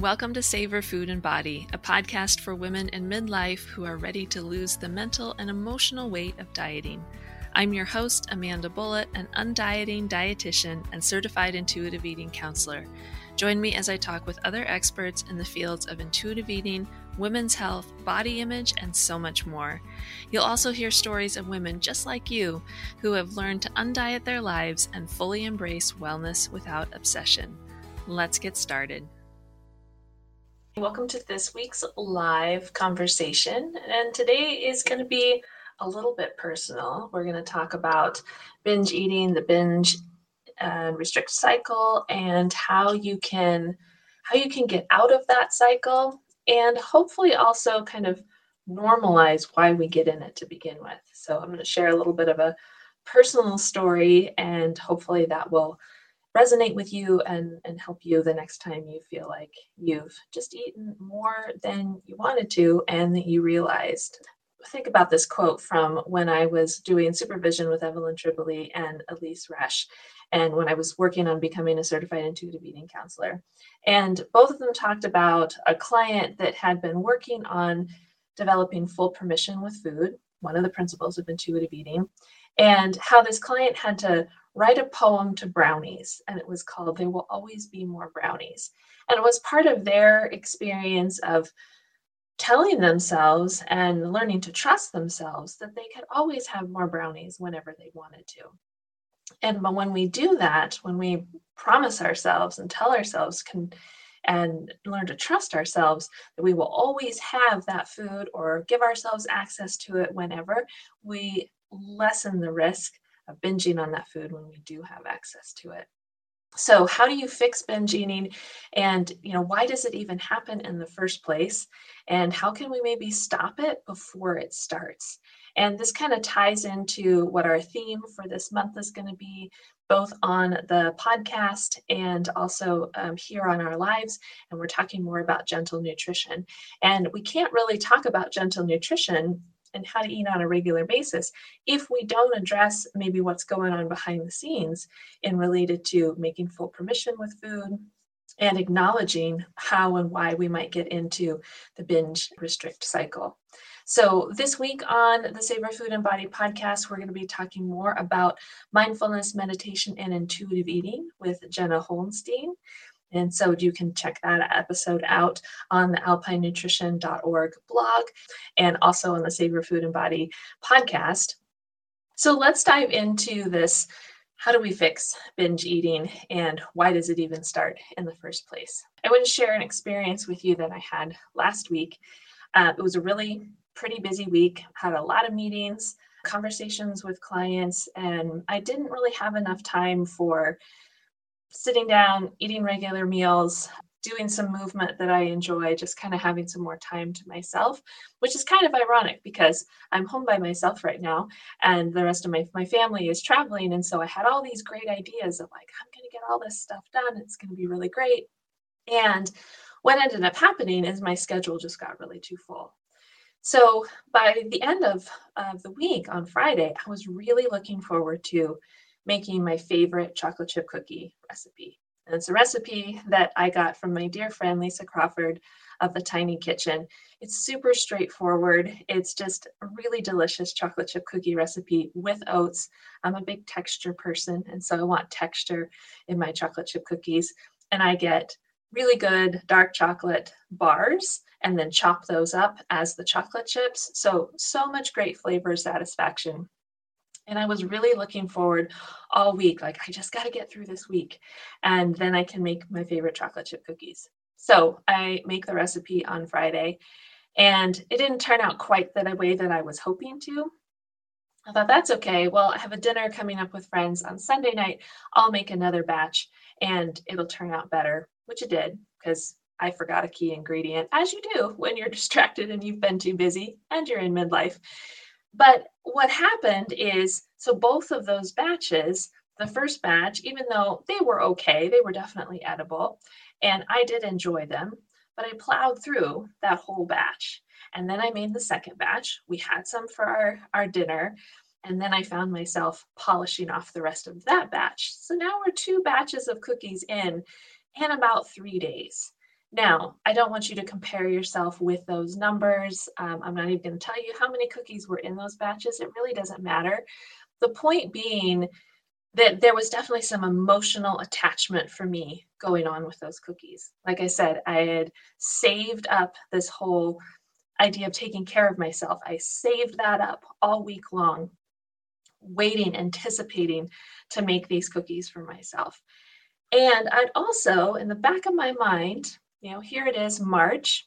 Welcome to Savor Food and Body, a podcast for women in midlife who are ready to lose the mental and emotional weight of dieting. I'm your host, Amanda Bullat, an undieting dietitian and certified intuitive eating counselor. Join me as I talk with other experts in the fields of intuitive eating, women's health, body image, and so much more. You'll also hear stories of women just like you who have learned to undiet their lives and fully embrace wellness without obsession. Let's get started. Welcome to this week's live conversation. And today is going to be a little bit personal. We're going to talk about binge eating, the binge and restrict cycle, and how you can how you can get out of that cycle and hopefully also kind of normalize why we get in it to begin with. So I'm going to share a little bit of a personal story and hopefully that will resonate with you and, and help you the next time you feel like you've just eaten more than you wanted to and that you realized. Think about this quote from when I was doing supervision with Evelyn Tribole and Elyse Resch, and when I was working on becoming a certified intuitive eating counselor. And both of them talked about a client that had been working on developing full permission with food, one of the principles of intuitive eating, and how this client had to write a poem to brownies, and it was called There Will Always Be More Brownies. And it was part of their experience of telling themselves and learning to trust themselves that they could always have more brownies whenever they wanted to. And but when we do that, when we promise ourselves and tell ourselves can and learn to trust ourselves that we will always have that food or give ourselves access to it whenever, we lessen the risk of binging on that food when we do have access to it. So, how do you fix binge eating? And, you know, why does it even happen in the first place? And how can we maybe stop it before it starts? And this kind of ties into what our theme for this month is going to be, both on the podcast and also um, here on our lives. And we're talking more about gentle nutrition. And we can't really talk about gentle nutrition and how to eat on a regular basis if we don't address maybe what's going on behind the scenes in related to making full permission with food and acknowledging how and why we might get into the binge restrict cycle. So, this week on the Savor Food and Body podcast, we're going to be talking more about mindfulness, meditation, and intuitive eating with Jenna Hollenstein. And so you can check that episode out on the alpinenutrition.org blog and also on the Savor Food and Body podcast. So let's dive into this. How do we fix binge eating and why does it even start in the first place? I want to share an experience with you that I had last week. Uh, it was a really pretty busy week, had a lot of meetings, conversations with clients, and I didn't really have enough time for sitting down, eating regular meals, doing some movement that I enjoy, just kind of having some more time to myself, which is kind of ironic because I'm home by myself right now and the rest of my, my family is traveling. And so I had all these great ideas of like, I'm going to get all this stuff done. It's going to be really great. And what ended up happening is my schedule just got really too full. So by the end of, of the week on Friday, I was really looking forward to making my favorite chocolate chip cookie recipe. And it's a recipe that I got from my dear friend Lisa Crawford of the Tiny Kitchen. It's super straightforward. It's just a really delicious chocolate chip cookie recipe with oats. I'm a big texture person, and so I want texture in my chocolate chip cookies. And I get really good dark chocolate bars and then chop those up as the chocolate chips. So, so much great flavor satisfaction and I was really looking forward all week. Like, I just got to get through this week. And then I can make my favorite chocolate chip cookies. So I make the recipe on Friday. And it didn't turn out quite the way that I was hoping to. I thought that's okay. Well, I have a dinner coming up with friends on Sunday night. I'll make another batch and it'll turn out better, which it did because I forgot a key ingredient, as you do when you're distracted and you've been too busy and you're in midlife. But what happened is so both of those batches, the first batch, even though they were okay, they were definitely edible, and I did enjoy them, but I plowed through that whole batch. And then I made the second batch. We had some for our, our dinner. And then I found myself polishing off the rest of that batch. So now we're two batches of cookies in in about three days. Now, I don't want you to compare yourself with those numbers. Um, I'm not even going to tell you how many cookies were in those batches. It really doesn't matter. The point being that there was definitely some emotional attachment for me going on with those cookies. Like I said, I had saved up this whole idea of taking care of myself. I saved that up all week long, waiting, anticipating to make these cookies for myself. And I'd also, in the back of my mind, you know, here it is, March.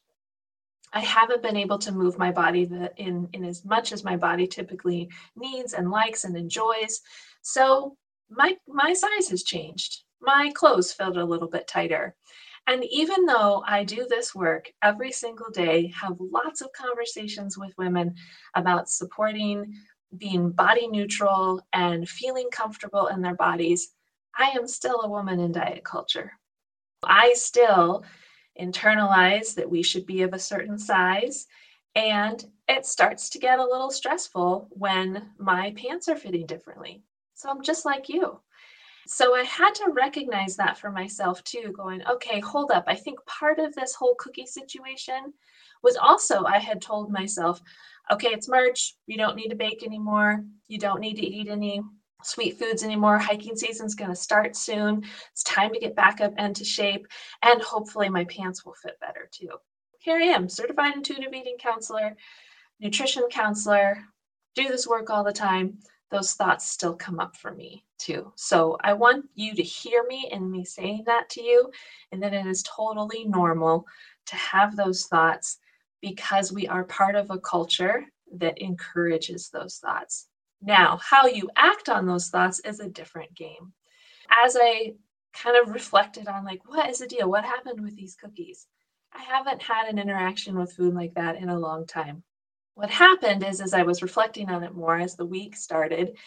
I haven't been able to move my body in, in as much as my body typically needs and likes and enjoys. So my, my size has changed. My clothes felt a little bit tighter. And even though I do this work every single day, have lots of conversations with women about supporting being body neutral and feeling comfortable in their bodies, I am still a woman in diet culture. I still internalize that we should be of a certain size. And it starts to get a little stressful when my pants are fitting differently. So I'm just like you. So I had to recognize that for myself too, going, okay, hold up. I think part of this whole cookie situation was also I had told myself, okay, it's March. You don't need to bake anymore. You don't need to eat any sweet foods anymore. Hiking season's going to start soon. It's time to get back up into shape, and hopefully my pants will fit better too. Here I am, certified intuitive eating counselor, nutrition counselor, do this work all the time. Those thoughts still come up for me too. So I want you to hear me and me saying that to you, and that it is totally normal to have those thoughts because we are part of a culture that encourages those thoughts. Now, how you act on those thoughts is a different game. As I kind of reflected on, like, what is the deal? What happened with these cookies? I haven't had an interaction with food like that in a long time. What happened is, as I was reflecting on it more as the week started,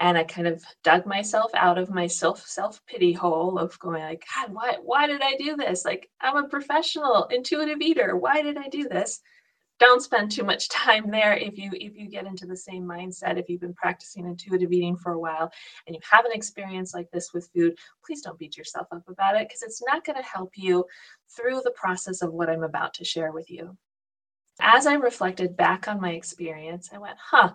and I kind of dug myself out of my self self pity hole of going like, God, why why did I do this? Like, I'm a professional intuitive eater. Why did I do this? Don't spend too much time there. If you if you get into the same mindset if you've been practicing intuitive eating for a while and you have an experience like this with food please don't beat yourself up about it because it's not going to help you through the process of what i'm about to share with you. As i reflected back on my experience i went huh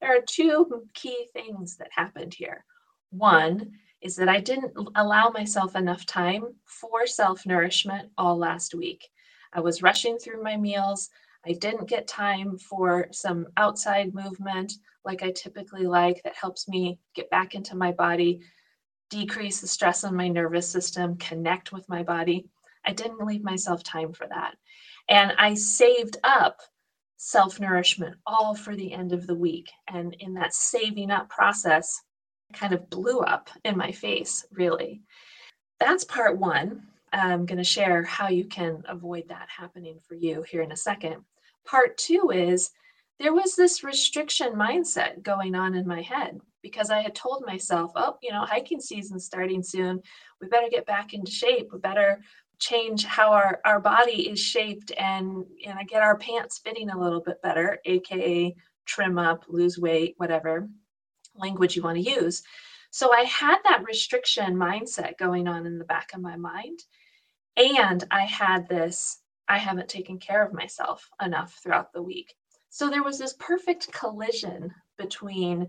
there are two key things that happened here. One is that i didn't allow myself enough time for self nourishment all last week. I was rushing through my meals I didn't get time for some outside movement like I typically like that helps me get back into my body, decrease the stress on my nervous system, connect with my body. I didn't leave myself time for that. And I saved up self nourishment all for the end of the week. And in that saving up process, kind of blew up in my face, really. That's part one. I'm going to share how you can avoid that happening for you here in a second. Part two is there was this restriction mindset going on in my head because I had told myself, oh, you know, hiking season's starting soon. We better get back into shape. We better change how our, our body is shaped and, and get our pants fitting a little bit better, aka trim up, lose weight, whatever language you want to use. So I had that restriction mindset going on in the back of my mind. And I had this I haven't taken care of myself enough throughout the week. So there was this perfect collision between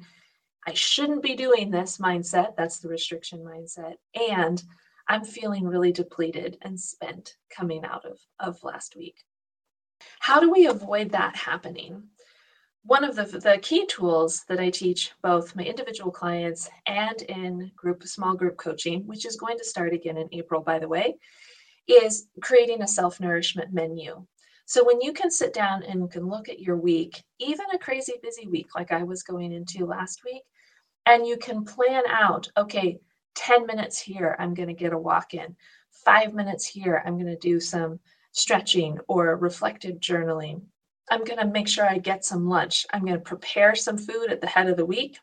I shouldn't be doing this mindset, that's the restriction mindset, and I'm feeling really depleted and spent coming out of, of last week. How do we avoid that happening? One of the, the key tools that I teach both my individual clients and in group small group coaching, which is going to start again in April, by the way, is creating a self nourishment menu. So when you can sit down and can look at your week, even a crazy busy week like I was going into last week, and you can plan out, okay, 10 minutes here, I'm going to get a walk in. Five minutes here, I'm going to do some stretching or reflective journaling. I'm going to make sure I get some lunch. I'm going to prepare some food at the head of the week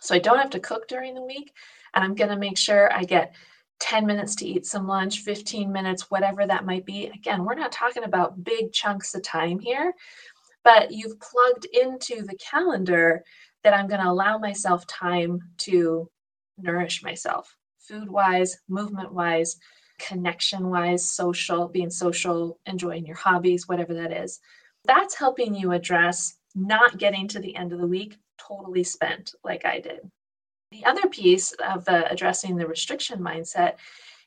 so I don't have to cook during the week. And I'm going to make sure I get 10 minutes to eat some lunch, 15 minutes, whatever that might be. Again, we're not talking about big chunks of time here, but you've plugged into the calendar that I'm going to allow myself time to nourish myself, food wise, movement wise, connection wise, social, being social, enjoying your hobbies, whatever that is. That's helping you address not getting to the end of the week totally spent like I did. The other piece of the addressing the restriction mindset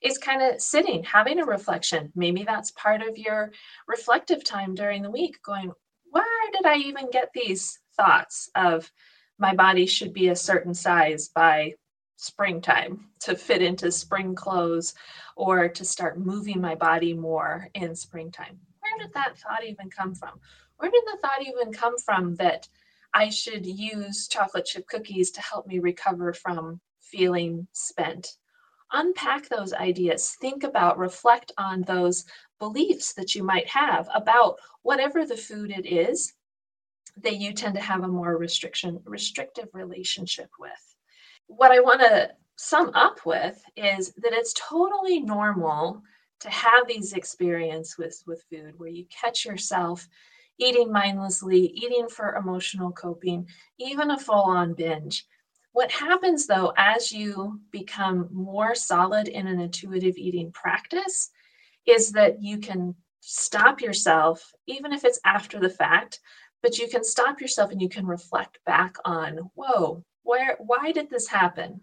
is kind of sitting, having a reflection. Maybe that's part of your reflective time during the week, going, where did I even get these thoughts of my body should be a certain size by springtime to fit into spring clothes or to start moving my body more in springtime? Where did that thought even come from? Where did the thought even come from that I should use chocolate chip cookies to help me recover from feeling spent? Unpack those ideas. Think about, reflect on those beliefs that you might have about whatever the food it is that you tend to have a more restriction restrictive relationship with. What I want to sum up with is that it's totally normal to have these experiences with, with food where you catch yourself eating mindlessly, eating for emotional coping, even a full on binge. What happens though, as you become more solid in an intuitive eating practice, is that you can stop yourself, even if it's after the fact, but you can stop yourself and you can reflect back on, whoa, where, why did this happen?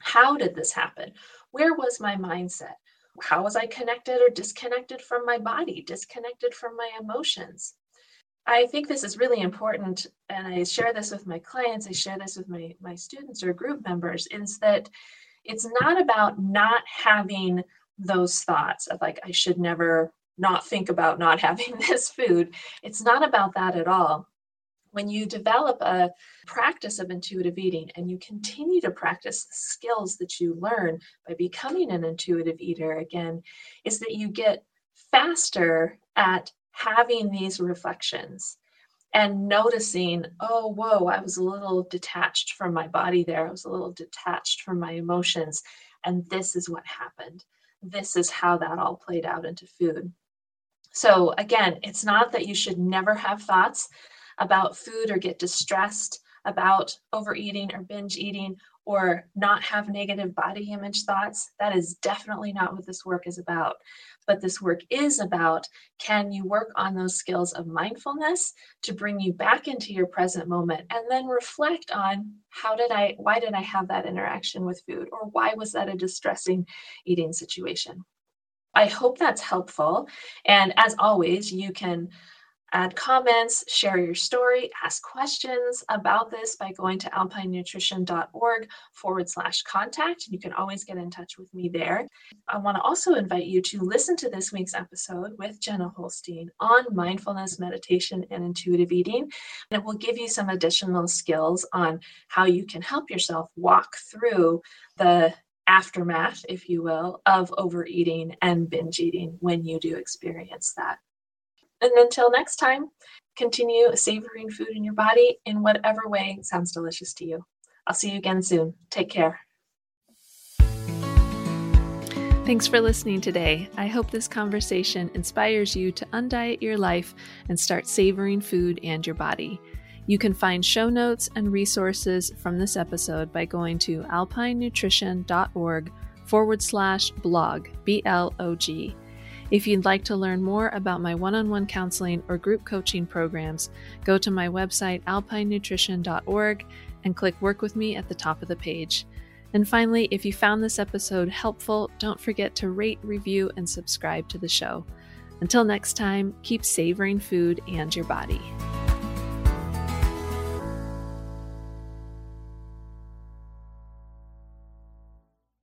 How did this happen? Where was my mindset? How was I connected or disconnected from my body, disconnected from my emotions? I think this is really important, and I share this with my clients, I share this with my, my students or group members, is that it's not about not having those thoughts of like, I should never not think about not having this food. It's not about that at all. When you develop a practice of intuitive eating and you continue to practice the skills that you learn by becoming an intuitive eater again, is that you get faster at having these reflections and noticing, oh, whoa, I was a little detached from my body there. I was a little detached from my emotions. And this is what happened. This is how that all played out into food. So, again, it's not that you should never have thoughts about food or get distressed about overeating or binge eating or not have negative body image thoughts. That is definitely not what this work is about. But this work is about can you work on those skills of mindfulness to bring you back into your present moment and then reflect on how did I, why did I have that interaction with food or why was that a distressing eating situation? I hope that's helpful. And as always, you can add comments, share your story, ask questions about this by going to alpinenutrition.org forward slash contact. You can always get in touch with me there. I want to also invite you to listen to this week's episode with Jenna Hollenstein on mindfulness, meditation, and intuitive eating. And it will give you some additional skills on how you can help yourself walk through the aftermath, if you will, of overeating and binge eating when you do experience that. And until next time, continue savoring food in your body in whatever way sounds delicious to you. I'll see you again soon. Take care. Thanks for listening today. I hope this conversation inspires you to undiet your life and start savoring food and your body. You can find show notes and resources from this episode by going to alpinenutrition.org forward slash blog, B L O G. If you'd like to learn more about my one on one counseling or group coaching programs, go to my website, alpinenutrition.org, and click Work with Me at the top of the page. And finally, if you found this episode helpful, don't forget to rate, review, and subscribe to the show. Until next time, keep savoring food and your body.